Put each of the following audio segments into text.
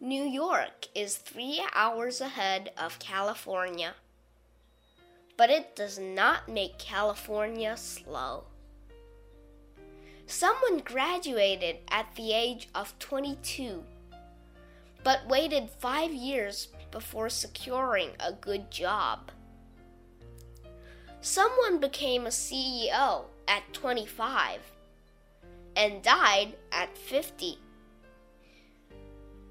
New York is three hours ahead of California, but it does not make California slow. Someone graduated at the age of 22, but waited five years before securing a good job. Someone became a CEO at 25 and died at 50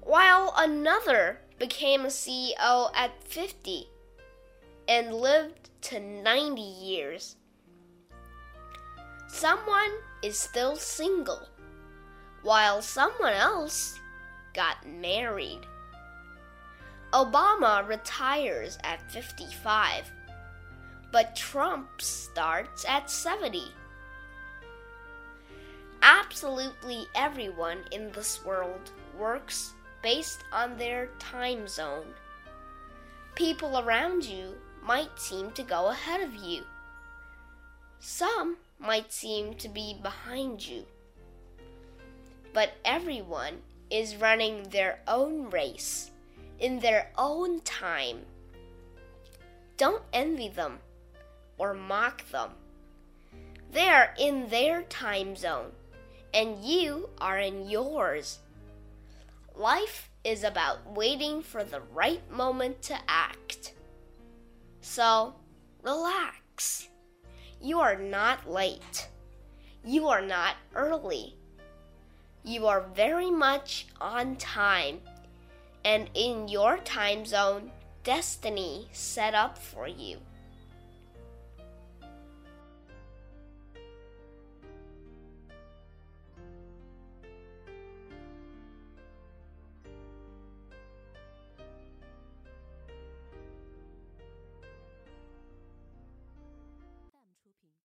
while another became a CEO at 50 and lived to 90 years. Someone is still single, while someone else got married. Obama retires at 55, but Trump starts at 70. Absolutely everyone in this world works based on their time zone. People around you might seem to go ahead of you. Some might seem to be behind you. But everyone is running their own race in their own time. Don't envy them or mock them. They are in their time zone, and you are in yours. Life is about waiting for the right moment to act. So, relax. You are not late. You are not early. You are very much on time and in your time zone, destiny set up for you.